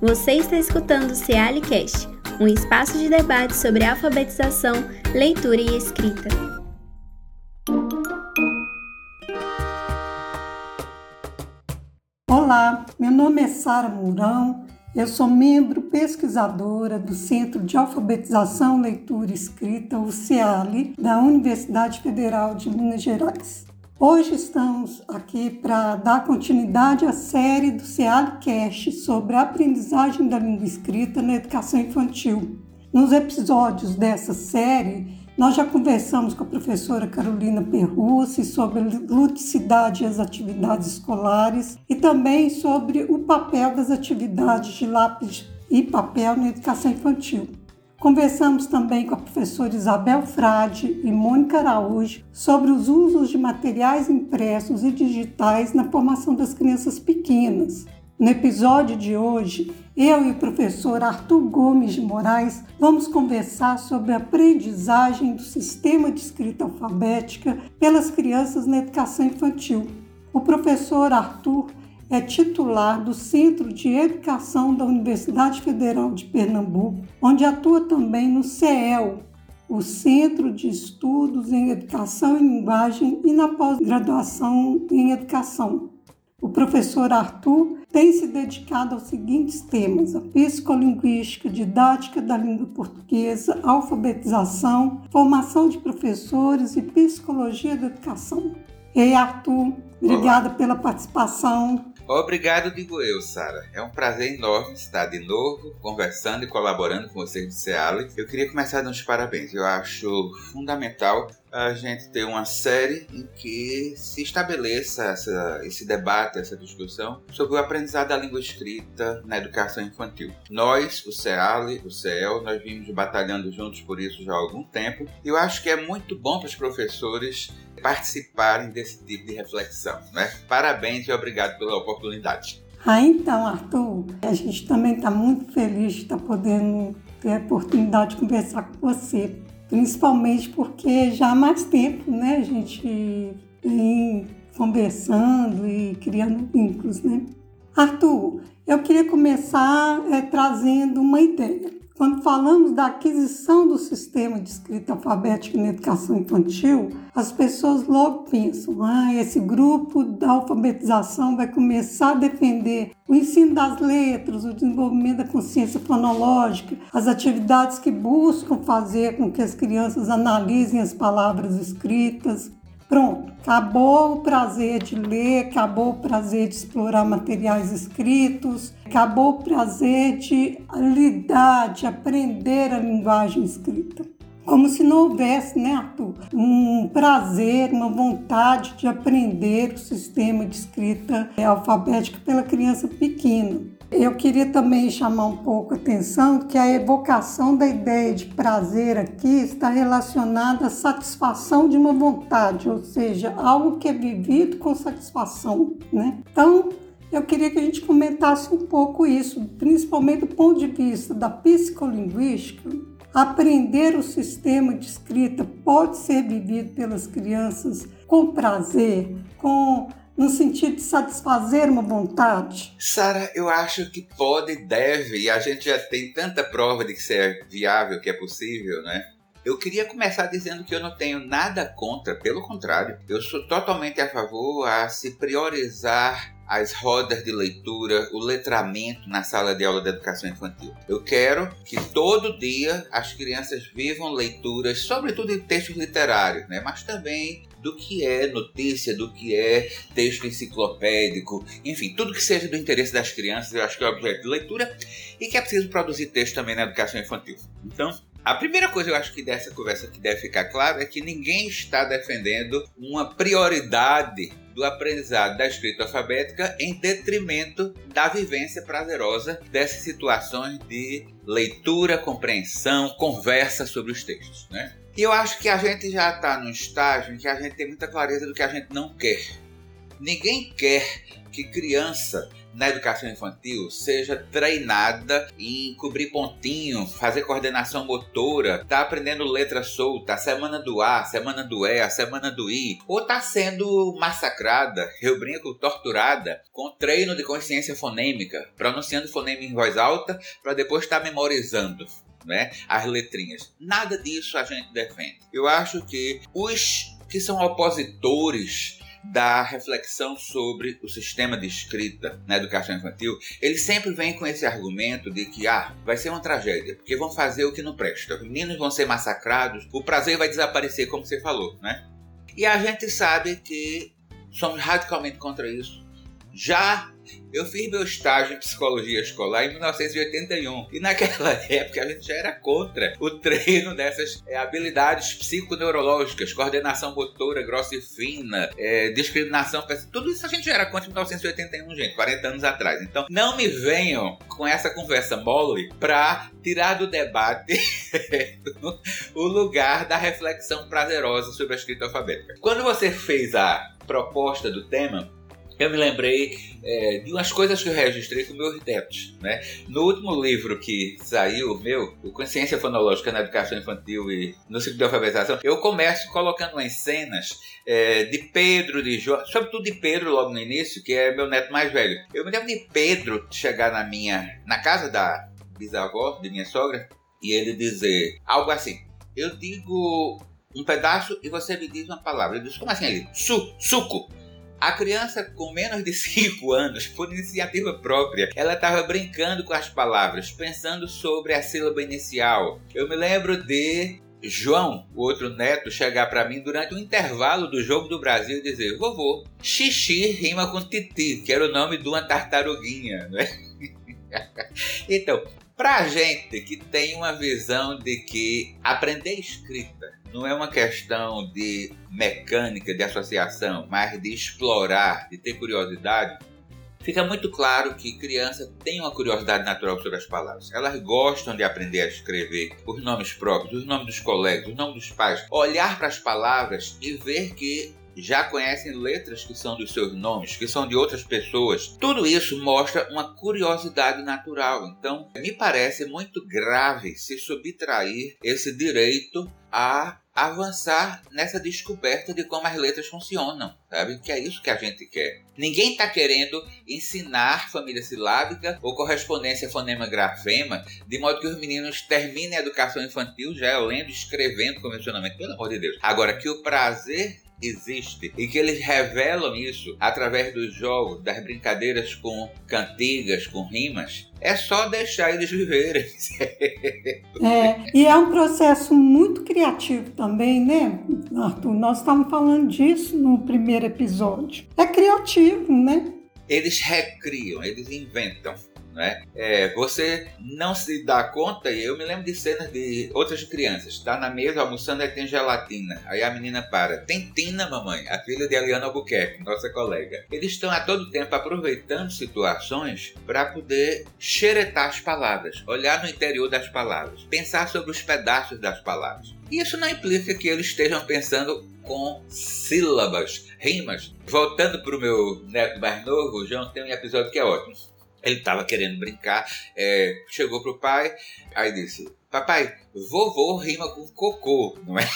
Você está escutando o Cealicast, um espaço de debate sobre alfabetização, leitura e escrita. Olá, meu nome é Sara Mourão, eu sou membro pesquisadora do Centro de Alfabetização, Leitura e Escrita, o CEALI, da Universidade Federal de Minas Gerais. Hoje estamos aqui para dar continuidade à série do CEALCast sobre a aprendizagem da língua escrita na educação infantil. Nos episódios dessa série, nós já conversamos com a professora Carolina Perrussi sobre a ludicidade e as atividades escolares e também sobre o papel das atividades de lápis e papel na educação infantil. Conversamos também com a professora Isabel Frade e Mônica Araújo sobre os usos de materiais impressos e digitais na formação das crianças pequenas. No episódio de hoje, eu e o professor Arthur Gomes de Moraes vamos conversar sobre a aprendizagem do sistema de escrita alfabética pelas crianças na educação infantil. O professor Arthur é titular do Centro de Educação da Universidade Federal de Pernambuco, onde atua também no CEL, o Centro de Estudos em Educação e Linguagem, e na pós-graduação em Educação. O professor Arthur tem se dedicado aos seguintes temas: a psicolinguística, didática da língua portuguesa, alfabetização, formação de professores e psicologia da educação. Ei, Arthur, obrigada Olá. pela participação. Obrigado, digo eu, Sara. É um prazer enorme estar de novo conversando e colaborando com vocês do CEALE. Eu queria começar dando os parabéns. Eu acho fundamental a gente ter uma série em que se estabeleça essa, esse debate, essa discussão sobre o aprendizado da língua escrita na educação infantil. Nós, o CEALE, o CEL, nós vimos batalhando juntos por isso já há algum tempo e eu acho que é muito bom para os professores participarem desse tipo de reflexão. Né? Parabéns e obrigado pela oportunidade. Ah, então, Arthur, a gente também está muito feliz de estar tá podendo ter a oportunidade de conversar com você, principalmente porque já há mais tempo, né, a gente vem conversando e criando vínculos, né? Arthur, eu queria começar é, trazendo uma ideia. Quando falamos da aquisição do sistema de escrita alfabética na educação infantil, as pessoas logo pensam: ah, esse grupo da alfabetização vai começar a defender o ensino das letras, o desenvolvimento da consciência fonológica, as atividades que buscam fazer com que as crianças analisem as palavras escritas, Pronto, acabou o prazer de ler, acabou o prazer de explorar materiais escritos, acabou o prazer de lidar, de aprender a linguagem escrita. Como se não houvesse, né, Arthur, um prazer, uma vontade de aprender o sistema de escrita alfabética pela criança pequena. Eu queria também chamar um pouco a atenção que a evocação da ideia de prazer aqui está relacionada à satisfação de uma vontade, ou seja, algo que é vivido com satisfação, né? Então, eu queria que a gente comentasse um pouco isso, principalmente do ponto de vista da psicolinguística. Aprender o sistema de escrita pode ser vivido pelas crianças com prazer, com no sentido de satisfazer uma vontade? Sara, eu acho que pode e deve, e a gente já tem tanta prova de que isso é viável, que é possível, né? Eu queria começar dizendo que eu não tenho nada contra, pelo contrário, eu sou totalmente a favor a se priorizar as rodas de leitura, o letramento na sala de aula de educação infantil. Eu quero que todo dia as crianças vivam leituras, sobretudo de textos literários, né? mas também do que é notícia, do que é texto enciclopédico, enfim, tudo que seja do interesse das crianças, eu acho que é objeto de leitura e que é preciso produzir texto também na educação infantil. Então, a primeira coisa eu acho que dessa conversa que deve ficar claro é que ninguém está defendendo uma prioridade do aprendizado da escrita alfabética em detrimento da vivência prazerosa dessas situações de leitura, compreensão, conversa sobre os textos. Né? E eu acho que a gente já está num estágio em que a gente tem muita clareza do que a gente não quer. Ninguém quer que criança na educação infantil seja treinada em cobrir pontinho, fazer coordenação motora, tá aprendendo letra solta, a semana do A, a semana do E, a semana do I, ou tá sendo massacrada, eu brinco, torturada, com treino de consciência fonêmica, pronunciando fonema em voz alta, para depois estar tá memorizando. Né, as letrinhas. Nada disso a gente defende. Eu acho que os que são opositores da reflexão sobre o sistema de escrita na educação infantil, ele sempre vem com esse argumento de que ah, vai ser uma tragédia, porque vão fazer o que não presta. Os meninos vão ser massacrados, o prazer vai desaparecer, como você falou, né? E a gente sabe que somos radicalmente contra isso. Já eu fiz meu estágio em psicologia escolar em 1981 e naquela época a gente já era contra o treino dessas é, habilidades psiconeurológicas, coordenação motora grossa e fina, é, discriminação, tudo isso a gente já era contra em 1981, gente, 40 anos atrás. Então não me venham com essa conversa mole para tirar do debate o lugar da reflexão prazerosa sobre a escrita alfabética. Quando você fez a proposta do tema, eu me lembrei é, de umas coisas que eu registrei com meus netos. Né? No último livro que saiu, meu, o Consciência Fonológica na Educação Infantil e no Ciclo de Alfabetização, eu começo colocando umas cenas é, de Pedro, de João, sobretudo de Pedro logo no início, que é meu neto mais velho. Eu me lembro de Pedro chegar na minha, na casa da bisavó, de minha sogra, e ele dizer algo assim, eu digo um pedaço e você me diz uma palavra. Ele diz, como assim? Ele, Su, suco. A criança com menos de 5 anos, por iniciativa própria, ela estava brincando com as palavras, pensando sobre a sílaba inicial. Eu me lembro de João, o outro neto, chegar para mim durante um intervalo do Jogo do Brasil e dizer: Vovô, xixi rima com titi, que era o nome de uma tartaruguinha, né? então, para gente que tem uma visão de que aprender escrita não é uma questão de mecânica, de associação, mas de explorar, de ter curiosidade, fica muito claro que criança tem uma curiosidade natural sobre as palavras. Elas gostam de aprender a escrever os nomes próprios, os nomes dos colegas, os nomes dos pais, olhar para as palavras e ver que já conhecem letras que são dos seus nomes, que são de outras pessoas. Tudo isso mostra uma curiosidade natural. Então, me parece muito grave se subtrair esse direito a avançar nessa descoberta de como as letras funcionam, sabe? Que é isso que a gente quer. Ninguém está querendo ensinar família silábica ou correspondência fonema-grafema de modo que os meninos terminem a educação infantil já lendo, escrevendo convencionalmente, pelo amor de Deus. Agora, que o prazer existe e que eles revelam isso através dos jogos, das brincadeiras com cantigas, com rimas, é só deixar eles viverem. é, e é um processo muito criativo também, né, Arthur? Nós estamos falando disso no primeiro episódio. É criativo, né? Eles recriam, eles inventam. Né? É, você não se dá conta, e eu me lembro de cenas de outras crianças, está na mesa almoçando e tem gelatina. Aí a menina para, tem Tina, mamãe, a filha de Eliana Albuquerque, nossa colega. Eles estão a todo tempo aproveitando situações para poder xeretar as palavras, olhar no interior das palavras, pensar sobre os pedaços das palavras. E isso não implica que eles estejam pensando com sílabas, rimas. Voltando para o meu neto mais novo, o João tem um episódio que é ótimo ele estava querendo brincar, é, chegou pro pai, aí disse: Papai, vovô rima com cocô, não é?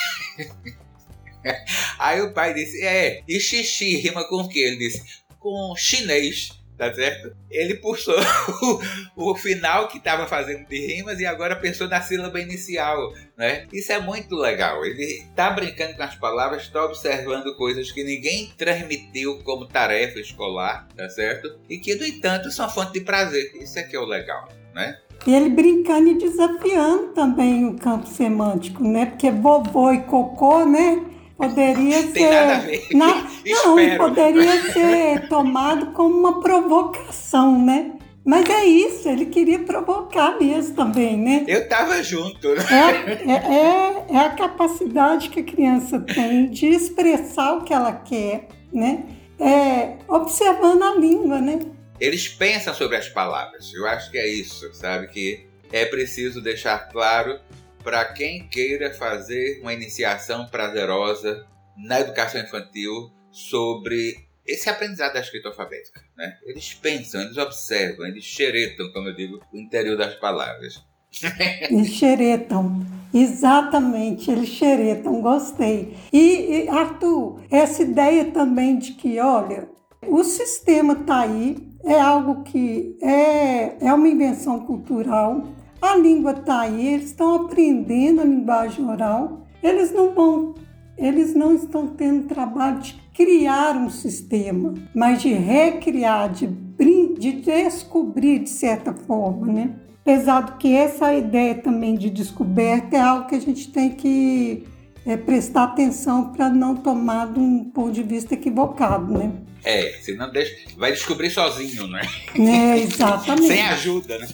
aí o pai disse: É, e xixi rima com o quê? Ele disse: Com chinês tá certo? Ele puxou o, o final que estava fazendo de rimas e agora pensou na sílaba inicial, né? Isso é muito legal. Ele tá brincando com as palavras, está observando coisas que ninguém transmitiu como tarefa escolar, tá certo? E que, no entanto, são fonte de prazer. Isso é que é o legal, né? E ele brincando e desafiando também o campo semântico, né? Porque vovô e cocô, né? Poderia ser. Tem nada a ver. Na, não, poderia ser tomado como uma provocação, né? Mas é isso, ele queria provocar mesmo também, né? Eu tava junto. Né? É, é, é, é, a capacidade que a criança tem de expressar o que ela quer, né? É, observando a língua, né? Eles pensam sobre as palavras. Eu acho que é isso, sabe? Que é preciso deixar claro para quem queira fazer uma iniciação prazerosa na educação infantil sobre esse aprendizado da escrita alfabética. Né? Eles pensam, eles observam, eles xeretam, como eu digo, o interior das palavras. Eles xeretam, exatamente, eles xeretam, gostei. E, e, Arthur, essa ideia também de que, olha, o sistema está aí, é algo que é, é uma invenção cultural, a língua está aí, eles estão aprendendo a linguagem oral, eles não vão, eles não estão tendo trabalho de criar um sistema, mas de recriar, de, de descobrir de certa forma, né? Apesar que essa ideia também de descoberta é algo que a gente tem que é, prestar atenção para não tomar de um ponto de vista equivocado, né? É, senão deixa, vai descobrir sozinho, né? É, exatamente. Sem ajuda, né?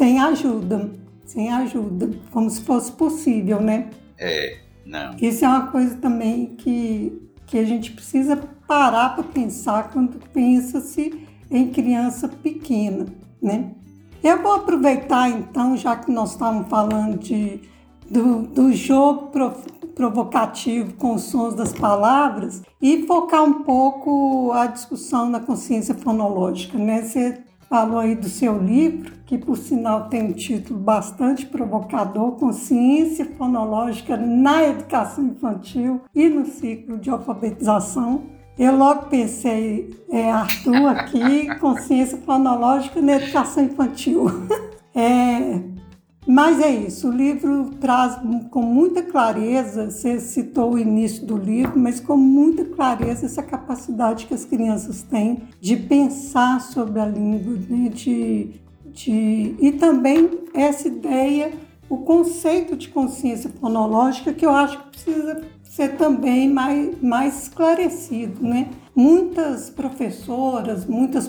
Sem ajuda, sem ajuda, como se fosse possível, né? É, não. Isso é uma coisa também que, que a gente precisa parar para pensar quando pensa-se em criança pequena, né? Eu vou aproveitar então, já que nós estamos falando de, do, do jogo provocativo com os sons das palavras e focar um pouco a discussão na consciência fonológica. Né? Você falou aí do seu livro, que por sinal tem um título bastante provocador, Consciência Fonológica na Educação Infantil e no Ciclo de Alfabetização. Eu logo pensei, é, Arthur aqui, consciência fonológica na educação infantil. É, mas é isso, o livro traz com muita clareza, você citou o início do livro, mas com muita clareza essa capacidade que as crianças têm de pensar sobre a língua, né? de, de, e também essa ideia, o conceito de consciência fonológica que eu acho que precisa ser também mais, mais esclarecido, né? Muitas professoras, muitas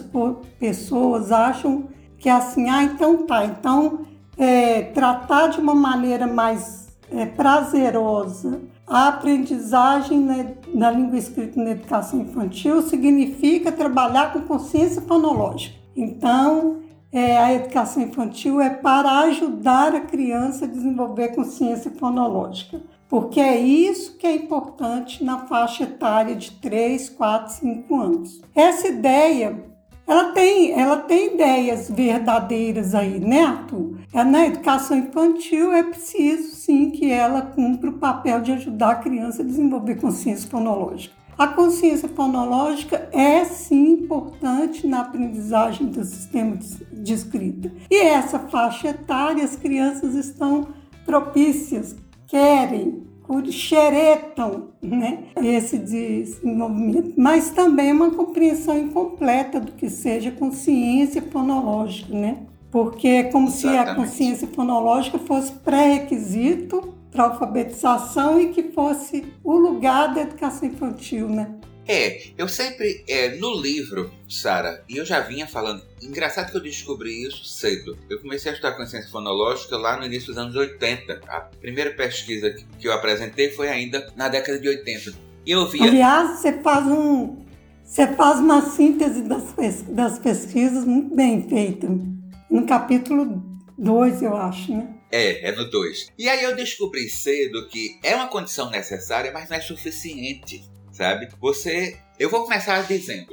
pessoas acham que é assim, ah, então tá, então é, tratar de uma maneira mais é, prazerosa a aprendizagem né, na língua escrita na educação infantil significa trabalhar com consciência fonológica. Então, é, a educação infantil é para ajudar a criança a desenvolver consciência fonológica porque é isso que é importante na faixa etária de 3, 4, 5 anos. Essa ideia, ela tem, ela tem ideias verdadeiras aí, né, Arthur? É, na educação infantil é preciso sim que ela cumpra o papel de ajudar a criança a desenvolver consciência fonológica. A consciência fonológica é sim importante na aprendizagem do sistema de escrita. E essa faixa etária, as crianças estão propícias querem, xeretam né, esse desenvolvimento, mas também uma compreensão incompleta do que seja consciência fonológica, né? Porque é como Exatamente. se a consciência fonológica fosse pré-requisito para a alfabetização e que fosse o lugar da educação infantil, né? É, eu sempre, é, no livro, Sara, e eu já vinha falando, engraçado que eu descobri isso cedo. Eu comecei a estudar consciência fonológica lá no início dos anos 80. A primeira pesquisa que eu apresentei foi ainda na década de 80. E eu via... Aliás, você faz um... Você faz uma síntese das, das pesquisas muito bem feita. No capítulo 2, eu acho, né? É, é no 2. E aí eu descobri cedo que é uma condição necessária, mas não é suficiente sabe? Você. Eu vou começar dizendo: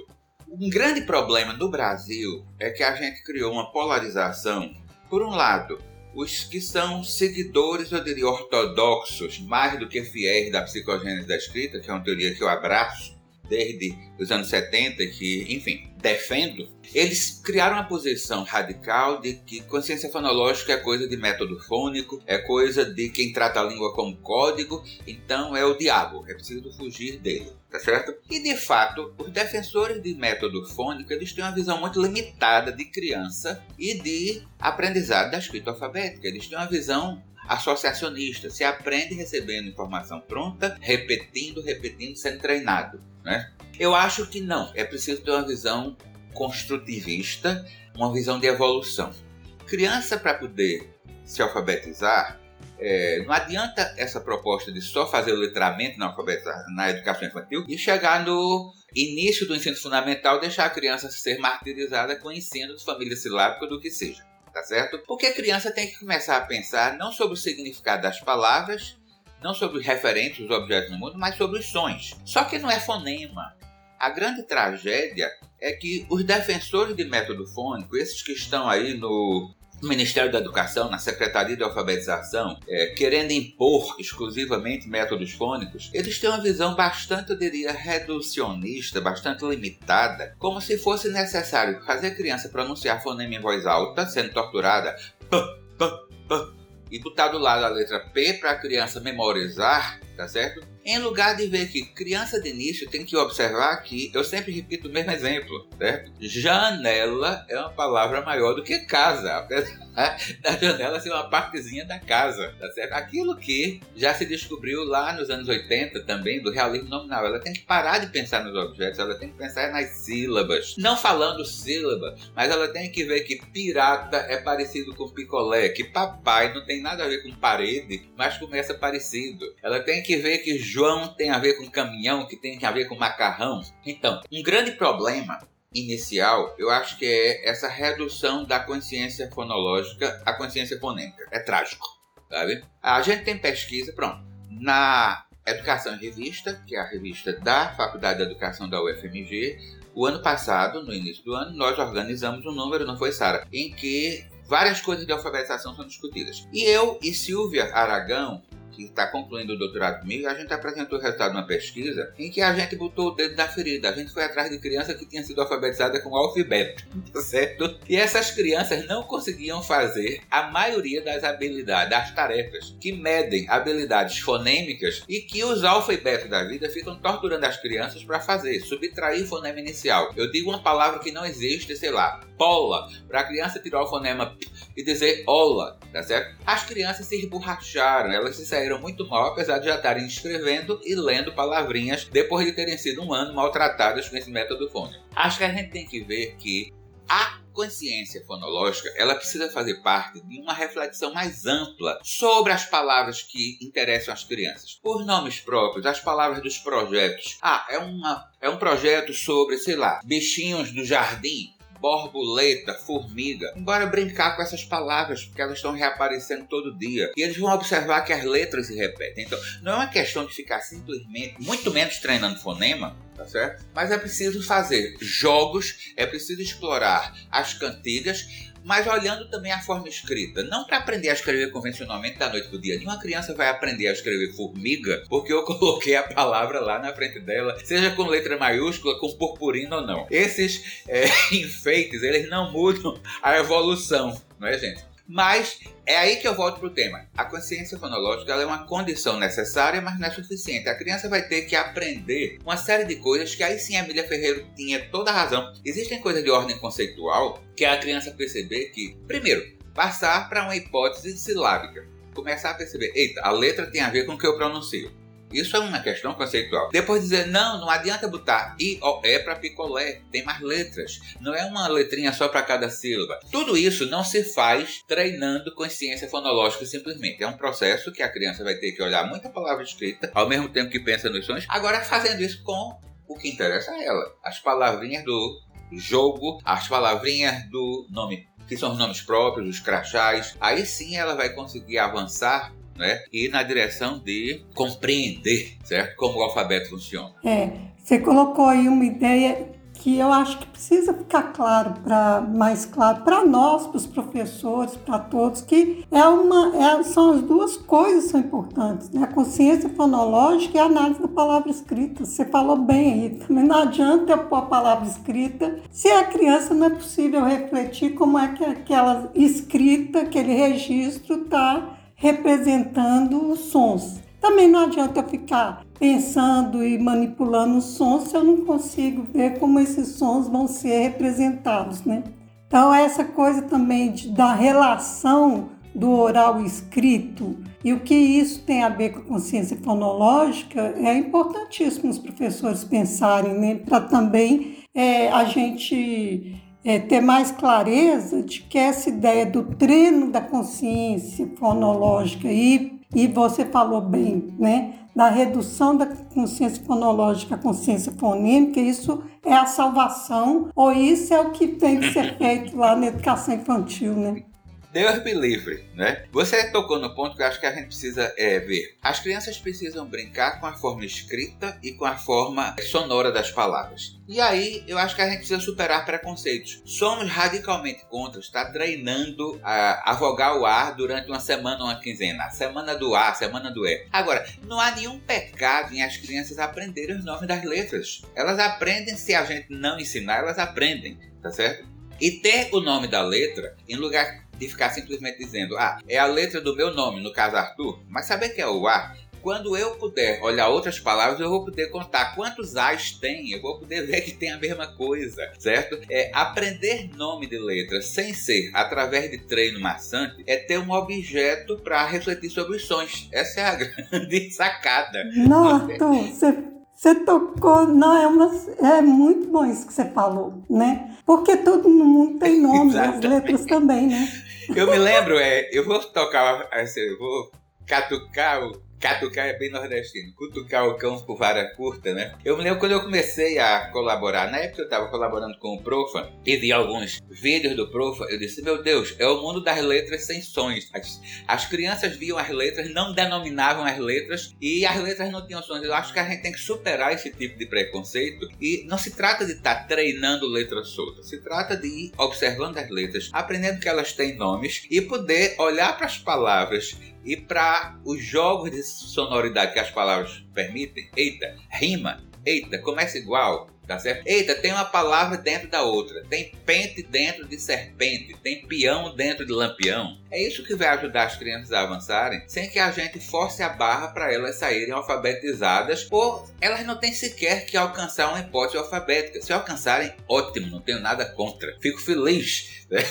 um grande problema no Brasil é que a gente criou uma polarização. Por um lado, os que são seguidores, eu diria, ortodoxos, mais do que fiéis da psicogênese da escrita, que é uma teoria que eu abraço desde os anos 70, que, enfim, defendo, eles criaram uma posição radical de que consciência fonológica é coisa de método fônico, é coisa de quem trata a língua como código, então é o diabo, é preciso fugir dele, tá certo? E de fato, os defensores de método fônico, eles têm uma visão muito limitada de criança e de aprendizado da escrita alfabética, eles têm uma visão associacionista, se aprende recebendo informação pronta, repetindo, repetindo, sendo treinado. Né? Eu acho que não, é preciso ter uma visão construtivista, uma visão de evolução. Criança, para poder se alfabetizar, é, não adianta essa proposta de só fazer o letramento na, na educação infantil e chegar no início do ensino fundamental deixar a criança ser martirizada com o ensino de família silábica do que seja tá certo? Porque a criança tem que começar a pensar não sobre o significado das palavras, não sobre os referentes, os objetos no mundo, mas sobre os sons. Só que não é fonema. A grande tragédia é que os defensores de método fônico, esses que estão aí no Ministério da Educação, na Secretaria de Alfabetização, é, querendo impor exclusivamente métodos fônicos, eles têm uma visão bastante, eu diria, reducionista, bastante limitada, como se fosse necessário fazer a criança pronunciar fonema em voz alta, sendo torturada, e botar do lado a letra P para a criança memorizar, tá certo? Em lugar de ver que criança de início tem que observar que, eu sempre repito o mesmo exemplo, certo? Janela é uma palavra maior do que casa, apesar da janela ser uma partezinha da casa, tá certo? Aquilo que já se descobriu lá nos anos 80 também, do realismo nominal. Ela tem que parar de pensar nos objetos, ela tem que pensar nas sílabas. Não falando sílaba, mas ela tem que ver que pirata é parecido com picolé, que papai não tem nada a ver com parede, mas começa parecido. Ela tem que ver que João tem a ver com caminhão, que tem a ver com macarrão. Então, um grande problema inicial, eu acho que é essa redução da consciência fonológica à consciência fonêmica. É trágico, sabe? A gente tem pesquisa, pronto, na Educação em Revista, que é a revista da Faculdade de Educação da UFMG, o ano passado, no início do ano, nós organizamos um número, não foi, Sara, em que várias coisas de alfabetização são discutidas. E eu e Silvia Aragão, que está concluindo o doutorado comigo, a gente apresentou o resultado de uma pesquisa em que a gente botou o dedo na ferida. A gente foi atrás de criança que tinha sido alfabetizada com alfabeto, tá certo? E essas crianças não conseguiam fazer a maioria das habilidades, das tarefas que medem habilidades fonêmicas e que os alfabetos da vida ficam torturando as crianças para fazer, subtrair fonema inicial. Eu digo uma palavra que não existe, sei lá, pola, para a criança tirar o fonema p e dizer ola, tá certo? As crianças se emborracharam, elas se saíram saíram muito mal, apesar de já estarem escrevendo e lendo palavrinhas depois de terem sido um ano maltratadas com esse método fônico. Acho que a gente tem que ver que a consciência fonológica ela precisa fazer parte de uma reflexão mais ampla sobre as palavras que interessam as crianças. Os nomes próprios, as palavras dos projetos. Ah, é, uma, é um projeto sobre, sei lá, bichinhos do jardim borboleta, formiga. Embora brincar com essas palavras, porque elas estão reaparecendo todo dia. E eles vão observar que as letras se repetem. Então, não é uma questão de ficar simplesmente, muito menos treinando fonema, tá certo? Mas é preciso fazer jogos, é preciso explorar as cantigas mas olhando também a forma escrita. Não para aprender a escrever convencionalmente da noite pro dia. Nenhuma criança vai aprender a escrever formiga porque eu coloquei a palavra lá na frente dela, seja com letra maiúscula, com purpurina ou não. Esses é, enfeites, eles não mudam a evolução, não é, gente? Mas é aí que eu volto para o tema. A consciência fonológica é uma condição necessária, mas não é suficiente. A criança vai ter que aprender uma série de coisas que aí sim a Emília Ferreiro tinha toda a razão. Existem coisas de ordem conceitual que a criança perceber que, primeiro, passar para uma hipótese silábica. Começar a perceber, eita, a letra tem a ver com o que eu pronuncio. Isso é uma questão conceitual. Depois dizer, não, não adianta botar I, O, E para picolé. Tem mais letras. Não é uma letrinha só para cada sílaba. Tudo isso não se faz treinando consciência fonológica simplesmente. É um processo que a criança vai ter que olhar muita palavra escrita, ao mesmo tempo que pensa nos sons. Agora fazendo isso com o que interessa a ela. As palavrinhas do jogo, as palavrinhas do nome que são os nomes próprios, os crachás, aí sim ela vai conseguir avançar né? E na direção de compreender, certo? Como o alfabeto funciona. É, você colocou aí uma ideia que eu acho que precisa ficar claro para mais claro para nós, para os professores, para todos, que é uma, é, são as duas coisas que são importantes, né? A consciência fonológica e a análise da palavra escrita. Você falou bem aí, também não adianta eu pôr a palavra escrita se a criança não é possível refletir como é que aquela escrita, aquele registro está representando os sons. Também não adianta eu ficar pensando e manipulando os sons se eu não consigo ver como esses sons vão ser representados, né? Então essa coisa também de, da relação do oral escrito e o que isso tem a ver com a consciência fonológica é importantíssimo os professores pensarem, né? Para também é, a gente é, ter mais clareza de que essa ideia do treino da consciência fonológica e, e você falou bem, né, da redução da consciência fonológica à consciência fonêmica, isso é a salvação ou isso é o que tem que ser feito lá na educação infantil, né? Deus me livre, né? Você tocou no ponto que eu acho que a gente precisa é, ver. As crianças precisam brincar com a forma escrita e com a forma sonora das palavras. E aí, eu acho que a gente precisa superar preconceitos. Somos radicalmente contra estar treinando a, a vogal A durante uma semana ou uma quinzena. A semana do A, a semana do E. Agora, não há nenhum pecado em as crianças aprenderem os nomes das letras. Elas aprendem se a gente não ensinar, elas aprendem, tá certo? E ter o nome da letra, em lugar de ficar simplesmente dizendo, ah, é a letra do meu nome, no caso Arthur, mas saber que é o A, quando eu puder olhar outras palavras, eu vou poder contar quantos A's tem, eu vou poder ver que tem a mesma coisa, certo? É, aprender nome de letras sem ser através de treino maçante é ter um objeto para refletir sobre os sons. Essa é a grande sacada. Não, Arthur, você você tocou, não, é, uma, é muito bom isso que você falou, né? Porque todo mundo tem nome, as letras também, né? Eu me lembro, é, eu vou tocar, assim, eu vou catucar o Catucar é bem nordestino. Cutucar o cão por vara curta, né? Eu me lembro quando eu comecei a colaborar. Na época eu estava colaborando com o Profa e vi alguns vídeos do Profa. Eu disse: Meu Deus, é o mundo das letras sem sons. As, as crianças viam as letras, não denominavam as letras e as letras não tinham sons. Eu acho que a gente tem que superar esse tipo de preconceito. E não se trata de estar tá treinando letras soltas. Se trata de ir observando as letras, aprendendo que elas têm nomes e poder olhar para as palavras e para os jogos de sonoridade que as palavras permitem, eita, rima, eita, começa igual, tá certo? Eita, tem uma palavra dentro da outra, tem pente dentro de serpente, tem peão dentro de lampião. É isso que vai ajudar as crianças a avançarem, sem que a gente force a barra para elas saírem alfabetizadas, ou elas não têm sequer que alcançar uma hipótese alfabética. Se alcançarem, ótimo, não tenho nada contra. Fico feliz, né?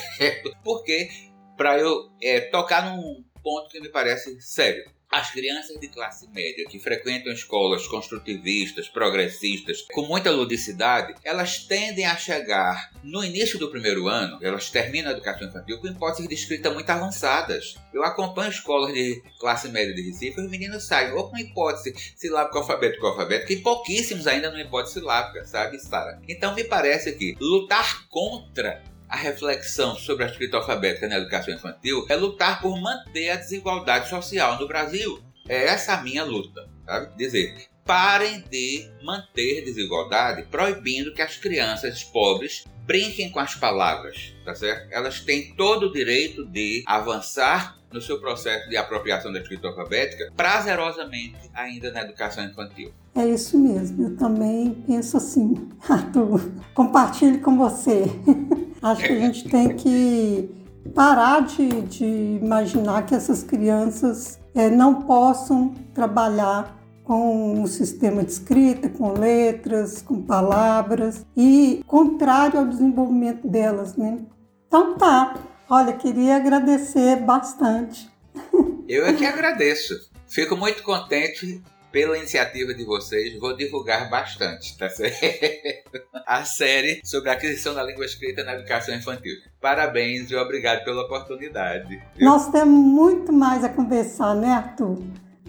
porque para eu é, tocar num ponto que me parece sério. As crianças de classe média que frequentam escolas construtivistas, progressistas, com muita ludicidade, elas tendem a chegar no início do primeiro ano, elas terminam a educação infantil com hipóteses de escrita muito avançadas. Eu acompanho escolas de classe média de Recife e os meninos saem ou com hipótese silábica alfabética alfabética e pouquíssimos ainda no hipótese silábica, sabe, Sara? Então me parece que lutar contra a reflexão sobre a escrita alfabética na educação infantil é lutar por manter a desigualdade social no Brasil. É essa a minha luta, sabe? Dizer, parem de manter desigualdade proibindo que as crianças pobres brinquem com as palavras, tá certo? Elas têm todo o direito de avançar no seu processo de apropriação da escrita alfabética prazerosamente ainda na educação infantil. É isso mesmo, eu também penso assim. Arthur, compartilho com você. Acho que a gente tem que parar de, de imaginar que essas crianças é, não possam trabalhar com um sistema de escrita, com letras, com palavras e contrário ao desenvolvimento delas, né? Então tá. Olha, queria agradecer bastante. Eu é que agradeço. Fico muito contente pela iniciativa de vocês, vou divulgar bastante, tá certo? A série sobre a aquisição da língua escrita na educação infantil. Parabéns e obrigado pela oportunidade. Viu? Nós temos muito mais a conversar, né, Arthur?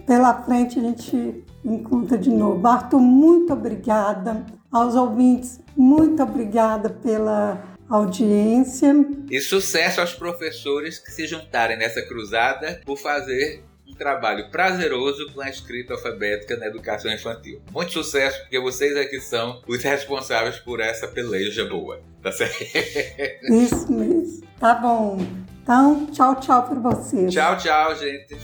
Pela frente a gente encontra de novo. Arthur, muito obrigada. Aos ouvintes, muito obrigada pela audiência. E sucesso aos professores que se juntarem nessa cruzada por fazer trabalho prazeroso com a escrita alfabética na educação infantil. Muito sucesso, porque vocês é que são os responsáveis por essa peleja boa. Tá certo? Isso mesmo. Tá bom. Então, tchau, tchau para vocês. Tchau, tchau, gente.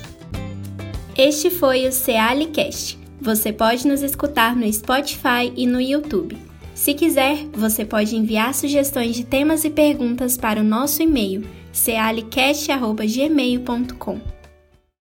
Este foi o Cealicast. Você pode nos escutar no Spotify e no YouTube. Se quiser, você pode enviar sugestões de temas e perguntas para o nosso e-mail cealicast.gmail.com.